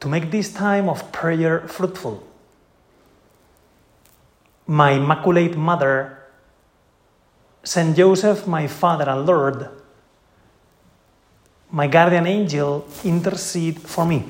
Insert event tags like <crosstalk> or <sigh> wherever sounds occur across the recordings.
to make this time of prayer fruitful. My Immaculate Mother, Saint Joseph, my Father and Lord, my guardian angel, intercede for me.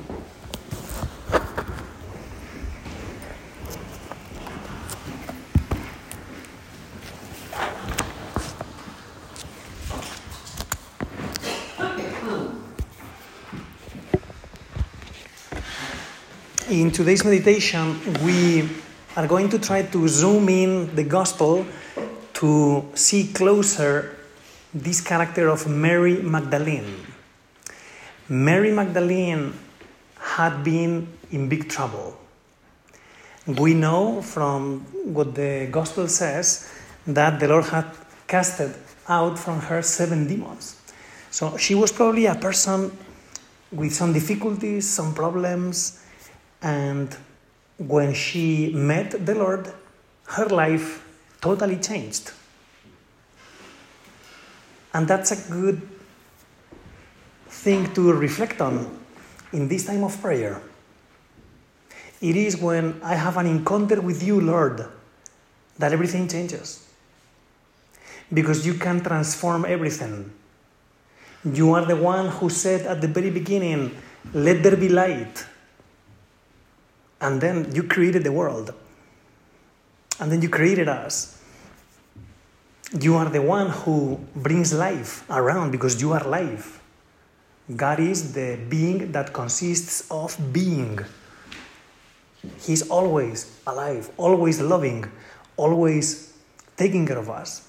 In today's meditation, we are going to try to zoom in the gospel to see closer this character of Mary Magdalene. Mary Magdalene had been in big trouble. We know from what the gospel says that the Lord had casted out from her seven demons. So she was probably a person with some difficulties, some problems, and when she met the Lord, her life totally changed. And that's a good thing to reflect on in this time of prayer. It is when I have an encounter with you, Lord, that everything changes. Because you can transform everything. You are the one who said at the very beginning, Let there be light and then you created the world. And then you created us. You are the one who brings life around because you are life. God is the being that consists of being. He's always alive, always loving, always taking care of us.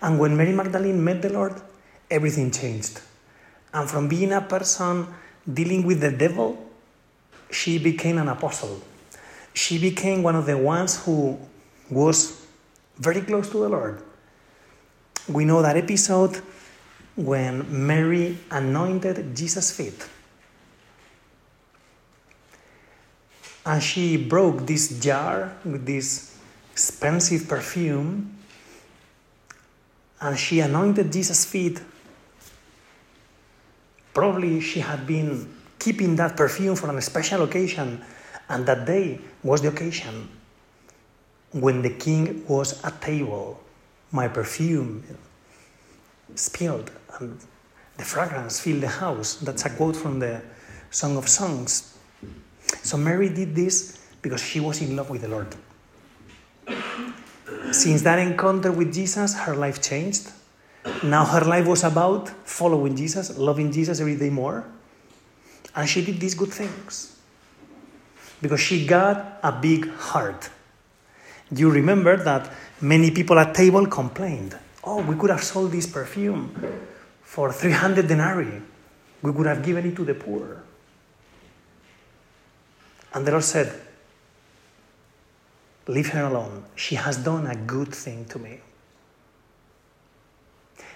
And when Mary Magdalene met the Lord, everything changed. And from being a person dealing with the devil she became an apostle. She became one of the ones who was very close to the Lord. We know that episode when Mary anointed Jesus' feet. And she broke this jar with this expensive perfume and she anointed Jesus' feet. Probably she had been keeping that perfume for a special occasion. And that day was the occasion when the king was at table. My perfume spilled and the fragrance filled the house. That's a quote from the Song of Songs. So Mary did this because she was in love with the Lord. Since that encounter with Jesus, her life changed. Now her life was about following Jesus, loving Jesus every day more. And she did these good things because she got a big heart. You remember that many people at table complained, "Oh, we could have sold this perfume for 300 denarii. We could have given it to the poor." And the Lord said, "Leave her alone. She has done a good thing to me."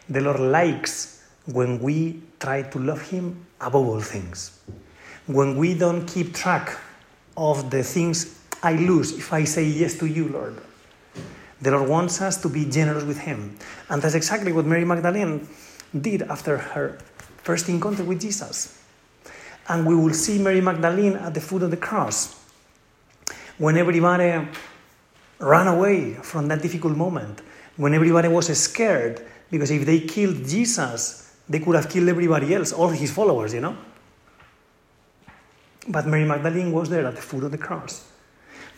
The Lord likes when we try to love Him above all things. When we don't keep track of the things I lose if I say yes to you, Lord. The Lord wants us to be generous with Him. And that's exactly what Mary Magdalene did after her first encounter with Jesus. And we will see Mary Magdalene at the foot of the cross when everybody ran away from that difficult moment, when everybody was scared because if they killed Jesus, they could have killed everybody else, all his followers, you know? But Mary Magdalene was there at the foot of the cross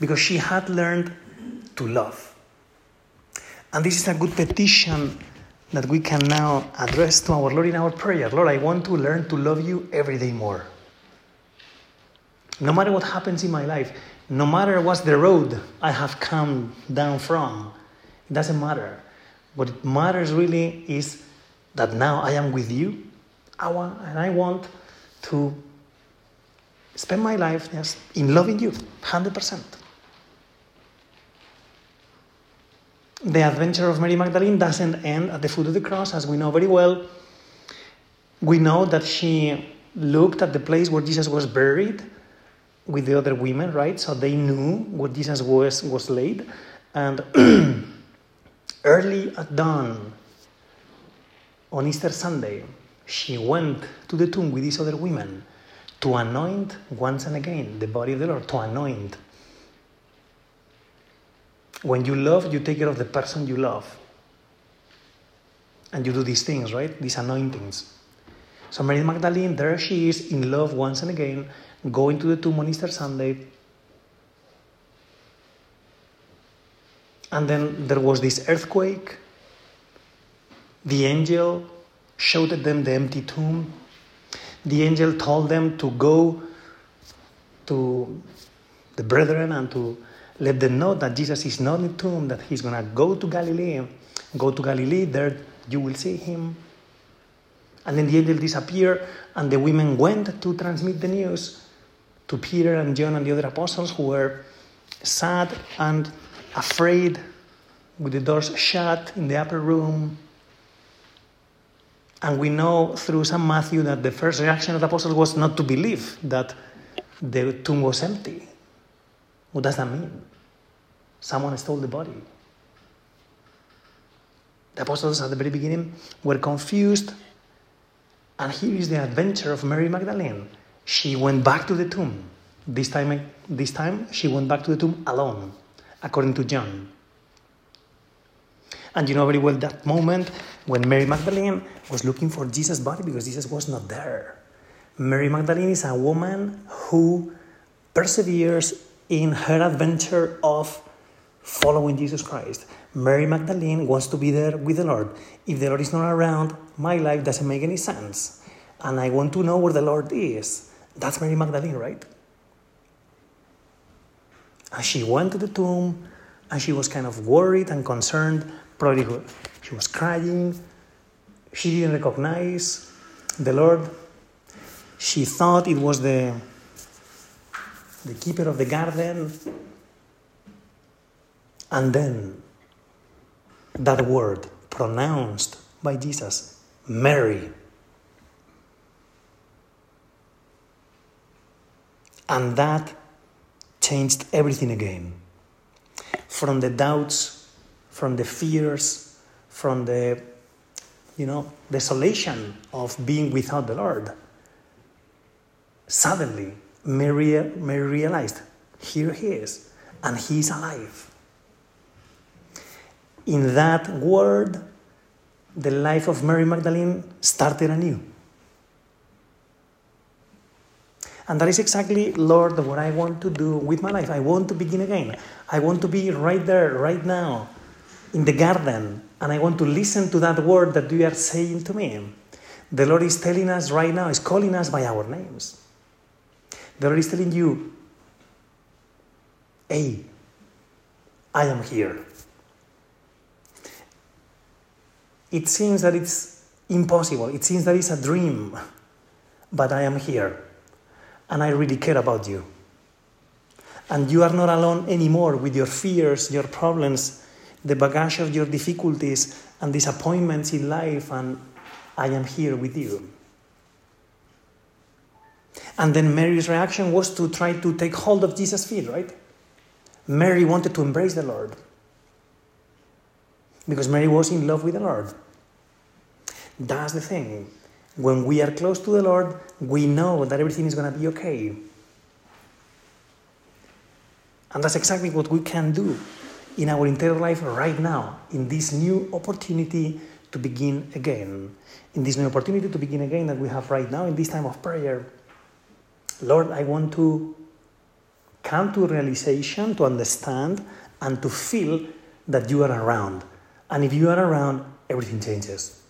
because she had learned to love. And this is a good petition that we can now address to our Lord in our prayer. Lord, I want to learn to love you every day more. No matter what happens in my life, no matter what's the road I have come down from, it doesn't matter. What matters really is that now I am with you, I want, and I want to spend my life just in loving you, 100%. The adventure of Mary Magdalene doesn't end at the foot of the cross, as we know very well. We know that she looked at the place where Jesus was buried with the other women, right? So they knew where Jesus was, was laid. And <clears throat> early at dawn on Easter Sunday, she went to the tomb with these other women to anoint once and again the body of the Lord, to anoint. When you love, you take care of the person you love. And you do these things, right? These anointings. So Mary Magdalene, there she is in love once and again, going to the tomb on Easter Sunday. And then there was this earthquake. The angel showed them the empty tomb. The angel told them to go to the brethren and to let them know that Jesus is not in the tomb, that he's going to go to Galilee. Go to Galilee, there you will see him. And then the angel disappeared, and the women went to transmit the news to Peter and John and the other apostles who were sad and afraid with the doors shut in the upper room. And we know through St. Matthew that the first reaction of the apostles was not to believe that the tomb was empty. What does that mean? Someone stole the body. The apostles at the very beginning were confused. And here is the adventure of Mary Magdalene. She went back to the tomb. This time, this time she went back to the tomb alone, according to John. And you know very well that moment when Mary Magdalene was looking for Jesus' body because Jesus was not there. Mary Magdalene is a woman who perseveres in her adventure of following Jesus Christ. Mary Magdalene wants to be there with the Lord. If the Lord is not around, my life doesn't make any sense. And I want to know where the Lord is. That's Mary Magdalene, right? And she went to the tomb and she was kind of worried and concerned. Probably she was crying. She didn't recognize the Lord. She thought it was the, the keeper of the garden. And then that word pronounced by Jesus, Mary. And that changed everything again. From the doubts, from the fears, from the you know, desolation of being without the Lord. Suddenly, Mary, Mary realized, here he is, and he is alive. In that word, the life of Mary Magdalene started anew. And that is exactly, Lord, what I want to do with my life. I want to begin again. I want to be right there, right now, in the garden, and I want to listen to that word that you are saying to me. The Lord is telling us right now, is calling us by our names. The Lord is telling you, hey, I am here. It seems that it's impossible. It seems that it's a dream, but I am here and I really care about you. And you are not alone anymore with your fears, your problems, the baggage of your difficulties and disappointments in life, and I am here with you. And then Mary's reaction was to try to take hold of Jesus' feet, right? Mary wanted to embrace the Lord because Mary was in love with the Lord. That's the thing. When we are close to the Lord, we know that everything is going to be okay. And that's exactly what we can do in our entire life right now, in this new opportunity to begin again. In this new opportunity to begin again that we have right now in this time of prayer. Lord, I want to come to realization, to understand, and to feel that you are around. And if you are around, everything changes.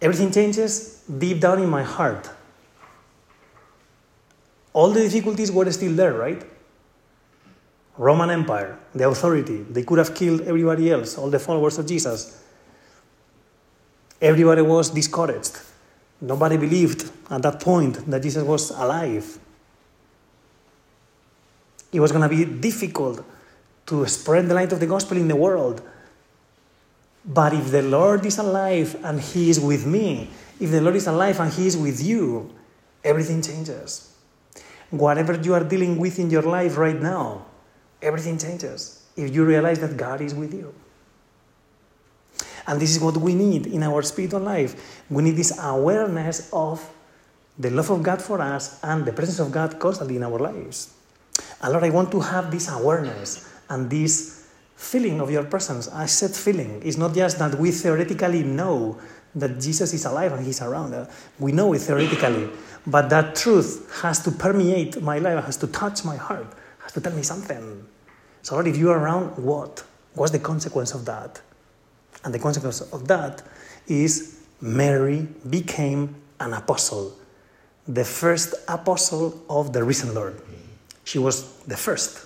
Everything changes deep down in my heart. All the difficulties were still there, right? Roman Empire, the authority, they could have killed everybody else, all the followers of Jesus. Everybody was discouraged. Nobody believed at that point that Jesus was alive. It was going to be difficult to spread the light of the gospel in the world. But if the Lord is alive and He is with me, if the Lord is alive and He is with you, everything changes. Whatever you are dealing with in your life right now, everything changes if you realize that God is with you. And this is what we need in our spiritual life. We need this awareness of the love of God for us and the presence of God constantly in our lives. And Lord, I want to have this awareness and this feeling of your presence. I said feeling. It's not just that we theoretically know that Jesus is alive and he's around. Us. We know it theoretically. But that truth has to permeate my life, has to touch my heart, has to tell me something. So, Lord, if you are around, what? What's the consequence of that? And the consequence of that is Mary became an apostle, the first apostle of the risen Lord. She was the first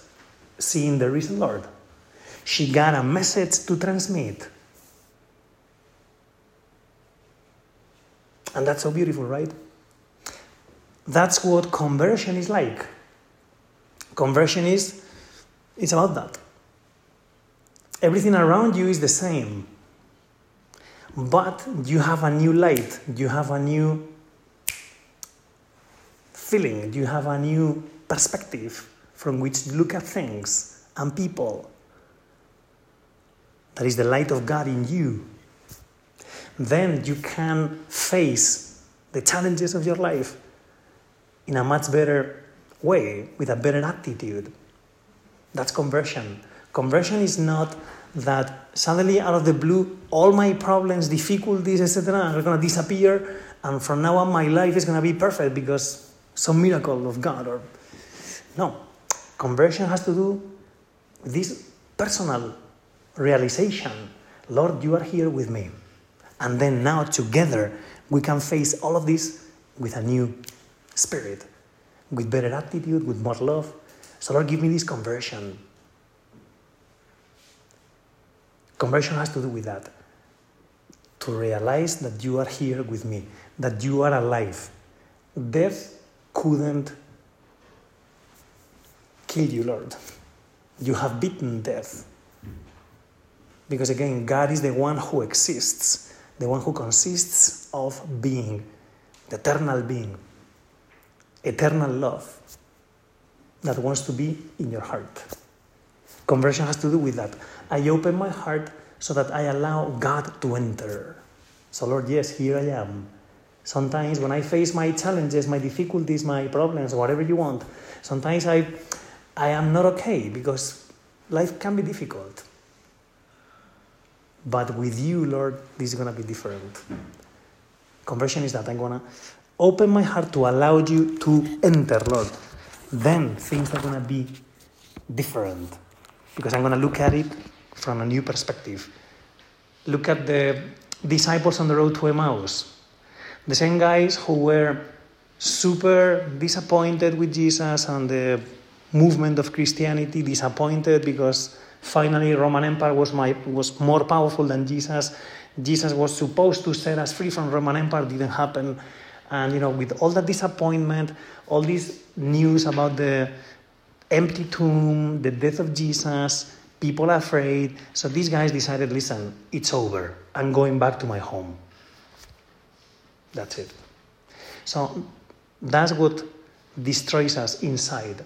seeing the risen Lord. She got a message to transmit. And that's so beautiful, right? That's what conversion is like. Conversion is it's about that. Everything around you is the same. But you have a new light, you have a new feeling, you have a new perspective from which to look at things and people. That is the light of God in you. Then you can face the challenges of your life in a much better way, with a better attitude. That's conversion. Conversion is not that suddenly out of the blue all my problems difficulties etc are going to disappear and from now on my life is going to be perfect because some miracle of god or no. Conversion has to do with this personal realization. Lord you are here with me. And then now together we can face all of this with a new spirit with better attitude with more love so lord give me this conversion Conversion has to do with that. To realize that you are here with me, that you are alive. Death couldn't kill you, Lord. You have beaten death. Because again, God is the one who exists, the one who consists of being, the eternal being, eternal love that wants to be in your heart. Conversion has to do with that. I open my heart so that I allow God to enter. So, Lord, yes, here I am. Sometimes when I face my challenges, my difficulties, my problems, whatever you want, sometimes I, I am not okay because life can be difficult. But with you, Lord, this is going to be different. Conversion is that I'm going to open my heart to allow you to enter, Lord. Then things are going to be different because I'm going to look at it from a new perspective. Look at the disciples on the road to Emmaus. The same guys who were super disappointed with Jesus and the movement of Christianity, disappointed because finally Roman Empire was, my, was more powerful than Jesus. Jesus was supposed to set us free from Roman Empire, didn't happen. And you know, with all that disappointment, all this news about the empty tomb, the death of Jesus, people are afraid. So these guys decided listen, it's over. I'm going back to my home. That's it. So that's what destroys us inside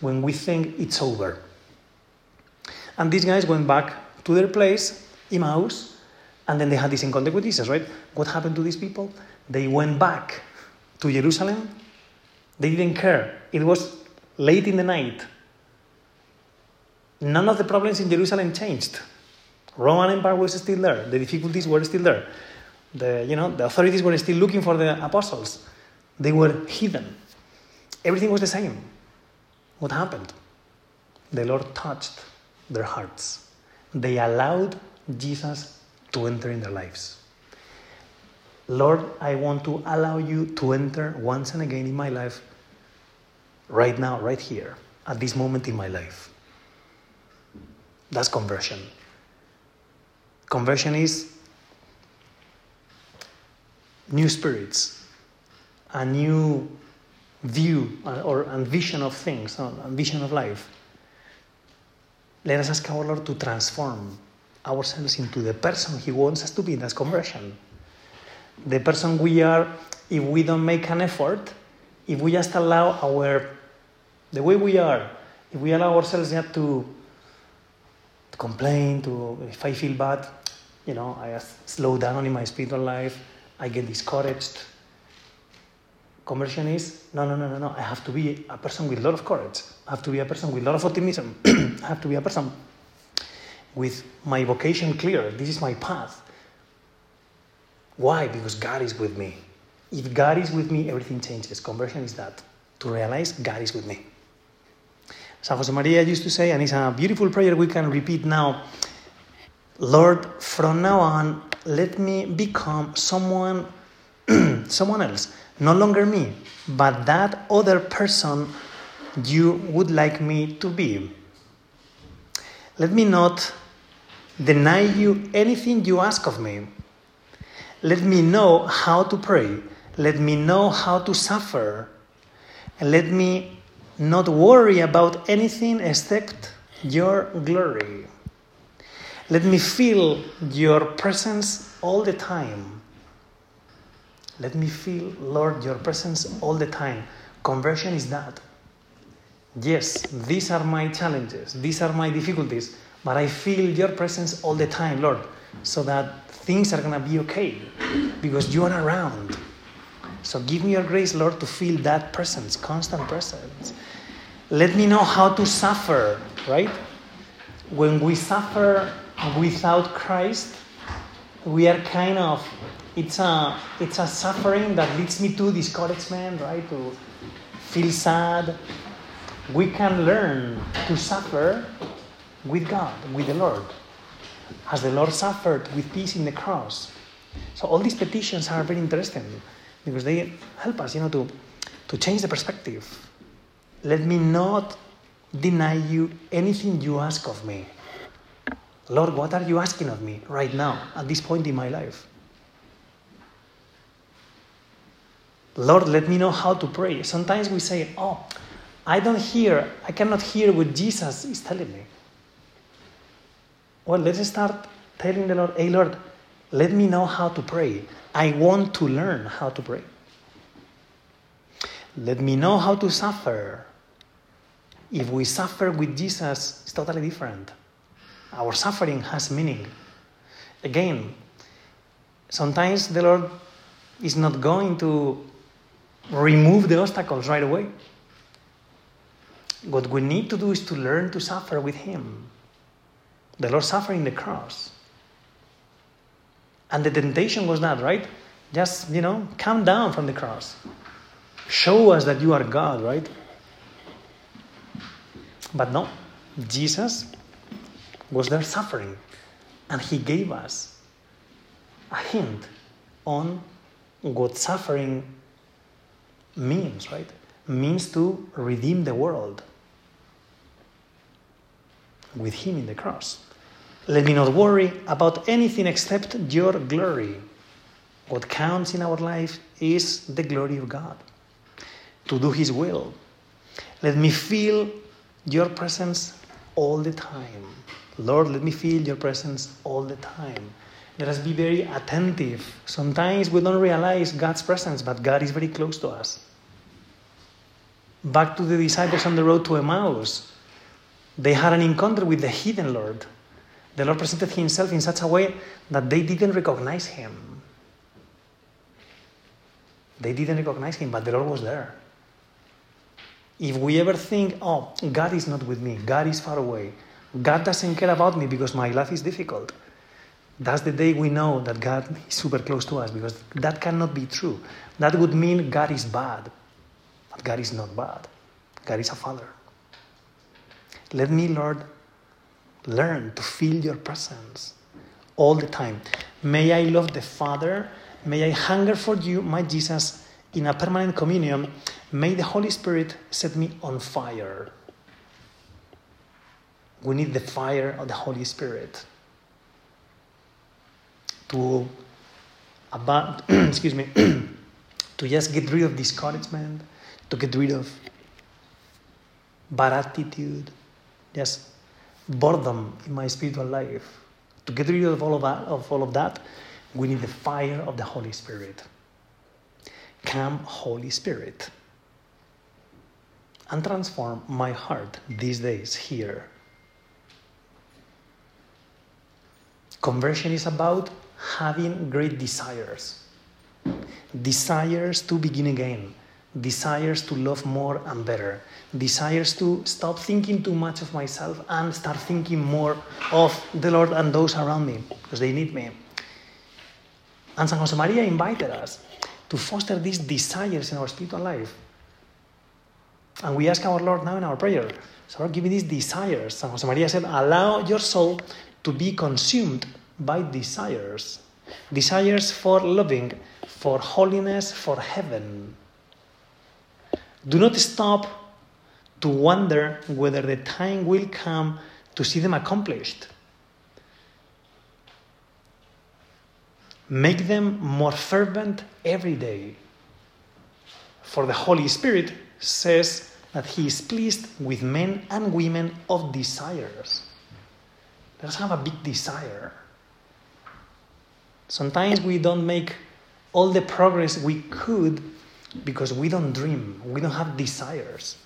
when we think it's over. And these guys went back to their place, Emmaus, and then they had this encounter with Jesus, right? What happened to these people? They went back to Jerusalem. They didn't care. It was late in the night. None of the problems in Jerusalem changed. Roman Empire was still there. The difficulties were still there. The, you know, the authorities were still looking for the apostles. They were hidden. Everything was the same. What happened? The Lord touched their hearts. They allowed Jesus to enter in their lives. Lord, I want to allow you to enter once and again in my life, right now, right here, at this moment in my life. That's conversion. Conversion is new spirits, a new view uh, or vision of things, a vision of life. Let us ask our Lord to transform ourselves into the person He wants us to be. That's conversion. The person we are, if we don't make an effort, if we just allow our, the way we are, if we allow ourselves just to, to complain, to, if I feel bad, you know, I slow down in my spiritual life, I get discouraged. Conversion is no, no, no, no, no. I have to be a person with a lot of courage. I have to be a person with a lot of optimism. <clears throat> I have to be a person with my vocation clear. This is my path. Why? Because God is with me. If God is with me, everything changes. Conversion is that to realize God is with me. San Josemaría used to say, and it's a beautiful prayer we can repeat now Lord, from now on, let me become someone, <clears throat> someone else. No longer me, but that other person you would like me to be. Let me not deny you anything you ask of me. Let me know how to pray. Let me know how to suffer. And let me not worry about anything except your glory. Let me feel your presence all the time. Let me feel, Lord, your presence all the time. Conversion is that. Yes, these are my challenges, these are my difficulties, but I feel your presence all the time, Lord, so that things are going to be okay because you are around. So give me your grace, Lord, to feel that presence, constant presence. Let me know how to suffer, right? When we suffer without Christ, we are kind of it's a it's a suffering that leads me to discouragement, right? To feel sad. We can learn to suffer with God, with the Lord, as the Lord suffered with peace in the cross. So all these petitions are very interesting because they help us, you know, to, to change the perspective. Let me not deny you anything you ask of me. Lord, what are you asking of me right now, at this point in my life? Lord, let me know how to pray. Sometimes we say, Oh, I don't hear, I cannot hear what Jesus is telling me. Well, let's start telling the Lord, Hey, Lord, let me know how to pray. I want to learn how to pray. Let me know how to suffer. If we suffer with Jesus, it's totally different. Our suffering has meaning. Again, sometimes the Lord is not going to remove the obstacles right away. What we need to do is to learn to suffer with Him. The Lord suffering the cross. And the temptation was that, right? Just, you know, come down from the cross. Show us that you are God, right? But no, Jesus was there suffering. And he gave us a hint on what suffering means, right? Means to redeem the world with him in the cross. Let me not worry about anything except your glory. What counts in our life is the glory of God, to do his will. Let me feel your presence all the time. Lord, let me feel your presence all the time. Let us be very attentive. Sometimes we don't realize God's presence, but God is very close to us. Back to the disciples on the road to Emmaus, they had an encounter with the hidden Lord. The Lord presented himself in such a way that they didn't recognize him. They didn't recognize him, but the Lord was there. If we ever think, oh, God is not with me, God is far away, God doesn't care about me because my life is difficult. That's the day we know that God is super close to us because that cannot be true. That would mean God is bad. But God is not bad. God is a father. Let me, Lord, learn to feel your presence all the time. May I love the Father. May I hunger for you, my Jesus, in a permanent communion. May the Holy Spirit set me on fire we need the fire of the Holy Spirit to about <clears throat> excuse me <clears throat> to just get rid of discouragement, to get rid of bad attitude, just boredom in my spiritual life. To get rid of all of that, of all of that, we need the fire of the Holy Spirit. Come, Holy Spirit, and transform my heart these days here. Conversion is about having great desires. Desires to begin again, desires to love more and better, desires to stop thinking too much of myself and start thinking more of the Lord and those around me because they need me. And San Josemaría invited us to foster these desires in our spiritual life. And we ask our Lord now in our prayer, so Lord, give me these desires. San Josemaría said, allow your soul to be consumed by desires. Desires for loving, for holiness, for heaven. Do not stop to wonder whether the time will come to see them accomplished. Make them more fervent every day. For the Holy Spirit says that He is pleased with men and women of desires. Let us have a big desire. Sometimes we don't make all the progress we could because we don't dream, we don't have desires.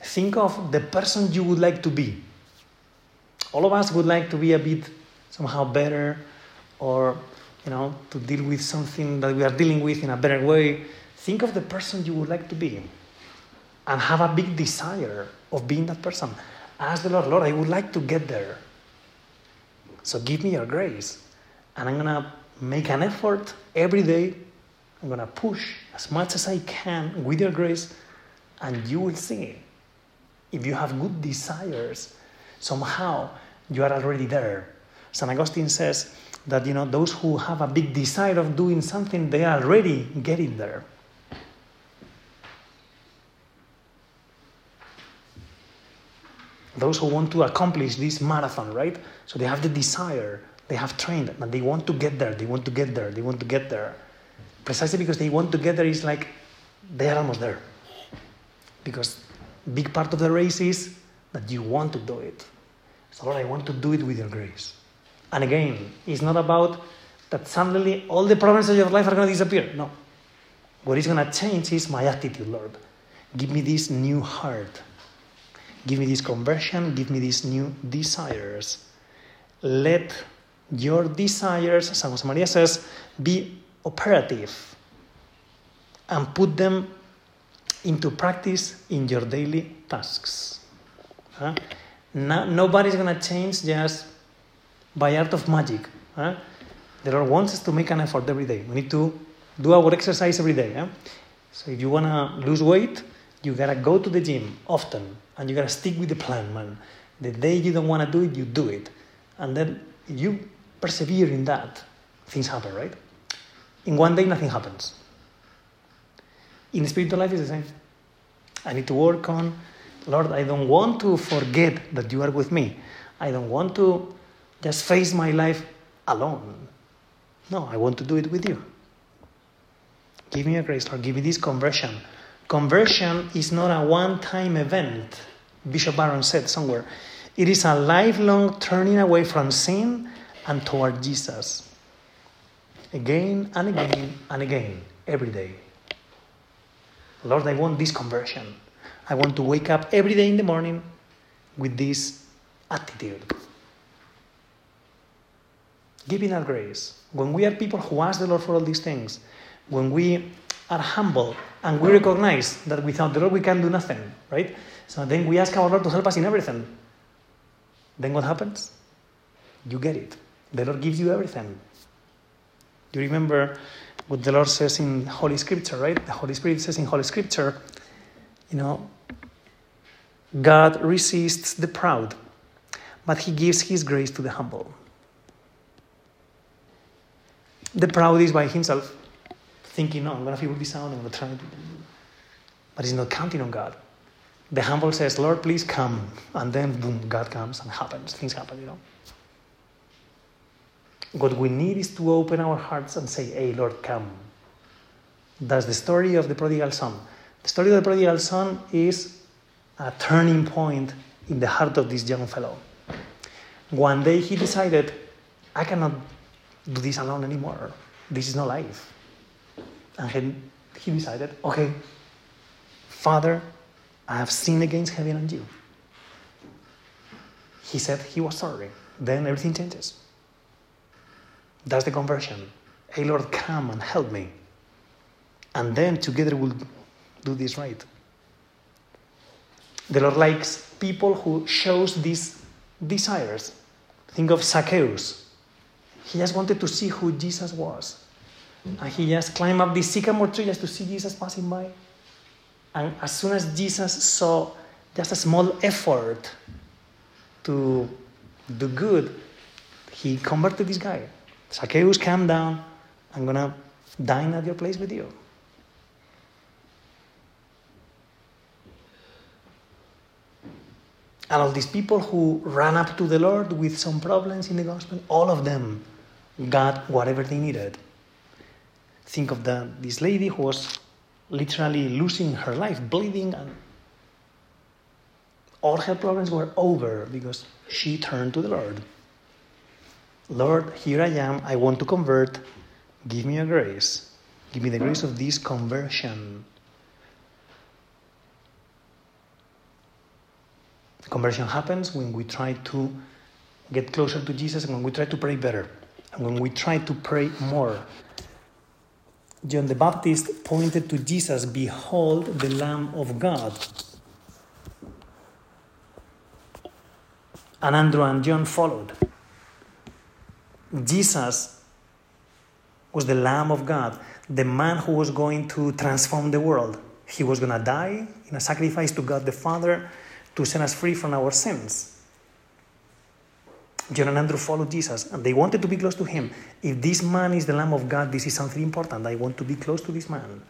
Think of the person you would like to be. All of us would like to be a bit somehow better or you know to deal with something that we are dealing with in a better way. Think of the person you would like to be and have a big desire of being that person. Ask the Lord, Lord, I would like to get there. So give me your grace. And I'm going to make an effort every day. I'm going to push as much as I can with your grace, and you will see. If you have good desires, somehow you are already there. St. Augustine says that you know those who have a big desire of doing something, they are already getting there. Those who want to accomplish this marathon, right? So they have the desire, they have trained, and they want to get there, they want to get there, they want to get there. Precisely because they want to get there is like they are almost there. Because big part of the race is that you want to do it. So Lord, I want to do it with your grace. And again, it's not about that suddenly all the problems of your life are going to disappear. No. What is going to change is my attitude, Lord. Give me this new heart. Give me this conversion. Give me these new desires. Let your desires, San Josemaría says, be operative and put them into practice in your daily tasks. Huh? No, nobody's going to change just by art of magic. Huh? The Lord wants us to make an effort every day. We need to do our exercise every day. Huh? So if you want to lose weight, you got to go to the gym often and you got to stick with the plan, man. The day you don't want to do it, you do it. And then you persevere in that, things happen, right? In one day, nothing happens. In spiritual life, it's the same. I need to work on, Lord, I don't want to forget that you are with me. I don't want to just face my life alone. No, I want to do it with you. Give me a grace, Lord. Give me this conversion. Conversion is not a one time event, Bishop Barron said somewhere. It is a lifelong turning away from sin and toward Jesus. Again and again and again, every day. Lord, I want this conversion. I want to wake up every day in the morning with this attitude. Giving our grace. When we are people who ask the Lord for all these things, when we are humble and we recognize that without the Lord we can do nothing, right? So then we ask our Lord to help us in everything. Then what happens? You get it. The Lord gives you everything. You remember what the Lord says in Holy Scripture, right? The Holy Spirit says in Holy Scripture, you know, God resists the proud, but He gives His grace to the humble. The proud is by himself, thinking, no, I'm going to figure this I'm going to try it. But he's not counting on God. The humble says, Lord, please come. And then, boom, God comes and happens. Things happen, you know. What we need is to open our hearts and say, Hey, Lord, come. That's the story of the prodigal son. The story of the prodigal son is a turning point in the heart of this young fellow. One day he decided, I cannot do this alone anymore. This is not life. And he, he decided, okay, Father, I have sinned against heaven and you. He said he was sorry. Then everything changes. That's the conversion. Hey, Lord, come and help me. And then together we'll do this right. The Lord likes people who shows these desires. Think of Zacchaeus. He just wanted to see who Jesus was. And he just climbed up the sycamore tree just to see Jesus passing by. And as soon as Jesus saw just a small effort to do good, he converted this guy. Zacchaeus, calm down. I'm going to dine at your place with you. And all these people who ran up to the Lord with some problems in the gospel, all of them got whatever they needed. Think of the, this lady who was literally losing her life, bleeding, and all her problems were over because she turned to the Lord. Lord, here I am. I want to convert. Give me a grace. Give me the grace of this conversion. Conversion happens when we try to get closer to Jesus and when we try to pray better and when we try to pray more. John the Baptist pointed to Jesus, Behold the Lamb of God. And Andrew and John followed. Jesus was the Lamb of God, the man who was going to transform the world. He was going to die in a sacrifice to God the Father to set us free from our sins. John and Andrew followed Jesus and they wanted to be close to him. If this man is the Lamb of God, this is something important. I want to be close to this man.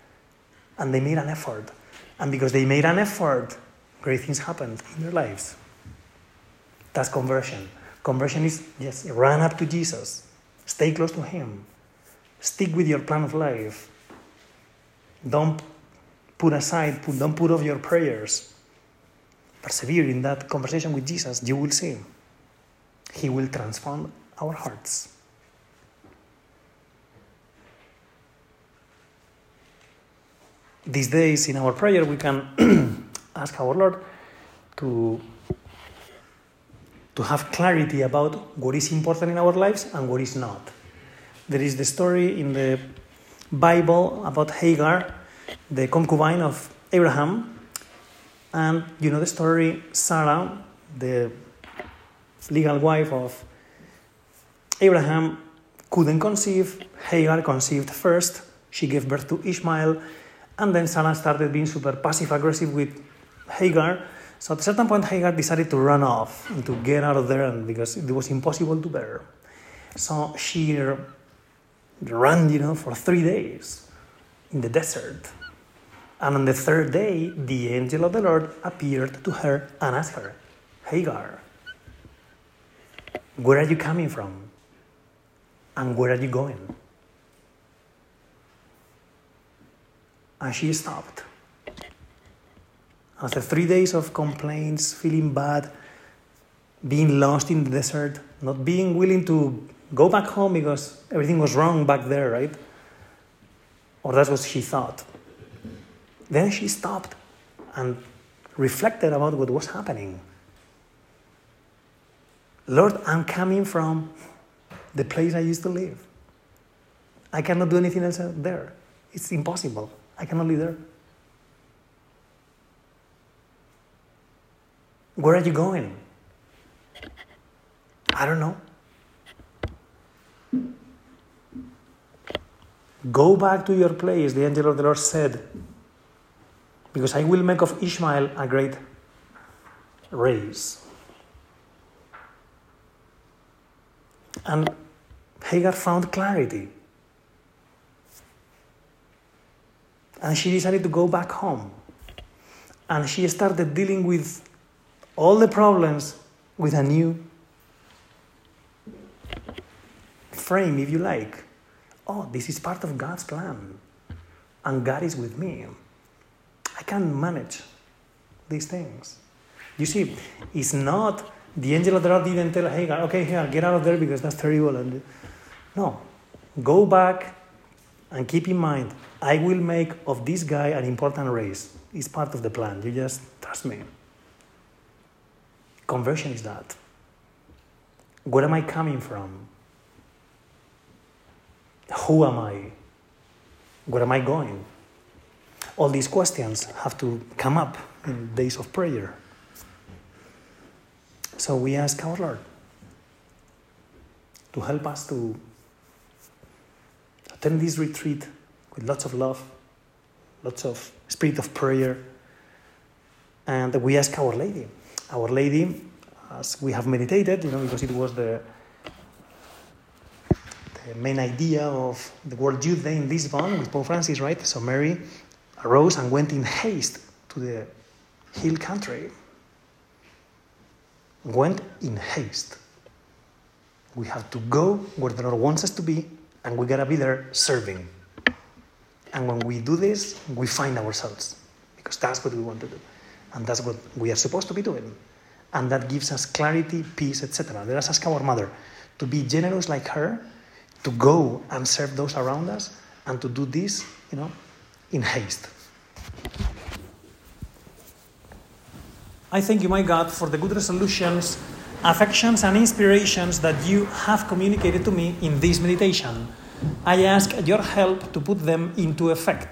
And they made an effort. And because they made an effort, great things happened in their lives. That's conversion. Conversion is, yes, run up to Jesus, stay close to him, stick with your plan of life. Don't put aside, don't put off your prayers persevere in that conversation with Jesus, you will see He will transform our hearts. These days in our prayer, we can <clears throat> ask our Lord to, to have clarity about what is important in our lives and what is not. There is the story in the Bible about Hagar, the concubine of Abraham, and you know the story Sarah, the legal wife of Abraham, couldn't conceive. Hagar conceived first. She gave birth to Ishmael. And then Sarah started being super passive aggressive with Hagar. So at a certain point, Hagar decided to run off and to get out of there and because it was impossible to bear. So she uh, ran, you know, for three days in the desert and on the third day, the angel of the Lord appeared to her and asked her, Hagar, where are you coming from? And where are you going? And she stopped. After three days of complaints, feeling bad, being lost in the desert, not being willing to go back home because everything was wrong back there, right? Or that's what she thought. Then she stopped and reflected about what was happening. Lord, I'm coming from the place I used to live. I cannot do anything else there. It's impossible. I cannot live there. Where are you going? I don't know. Go back to your place, the angel of the Lord said because I will make of Ishmael a great race. And Hagar found clarity. And she decided to go back home. And she started dealing with all the problems with a new, frame, if you like. Oh, this is part of God's plan. And God is with me. I can manage these things. You see, it's not the angel of the Lord didn't tell Hey, Hagar, okay, here, get out of there because that's terrible. And no, go back and keep in mind, I will make of this guy an important race. It's part of the plan. You just trust me. Conversion is that. Where am I coming from? Who am I? Where am I going? All these questions have to come up in days of prayer. So we ask our Lord to help us to attend this retreat with lots of love, lots of spirit of prayer. And we ask Our Lady. Our Lady, as we have meditated, you know, because it was the, the main idea of the World Youth Day in Lisbon with Pope Francis, right? So Mary arose and went in haste to the hill country went in haste. We have to go where the Lord wants us to be, and we gotta be there serving. And when we do this, we find ourselves, because that's what we want to do. And that's what we are supposed to be doing. And that gives us clarity, peace, etc. Let us ask our mother to be generous like her, to go and serve those around us, and to do this, you know, in haste. I thank you, my God, for the good resolutions, affections, and inspirations that you have communicated to me in this meditation. I ask your help to put them into effect.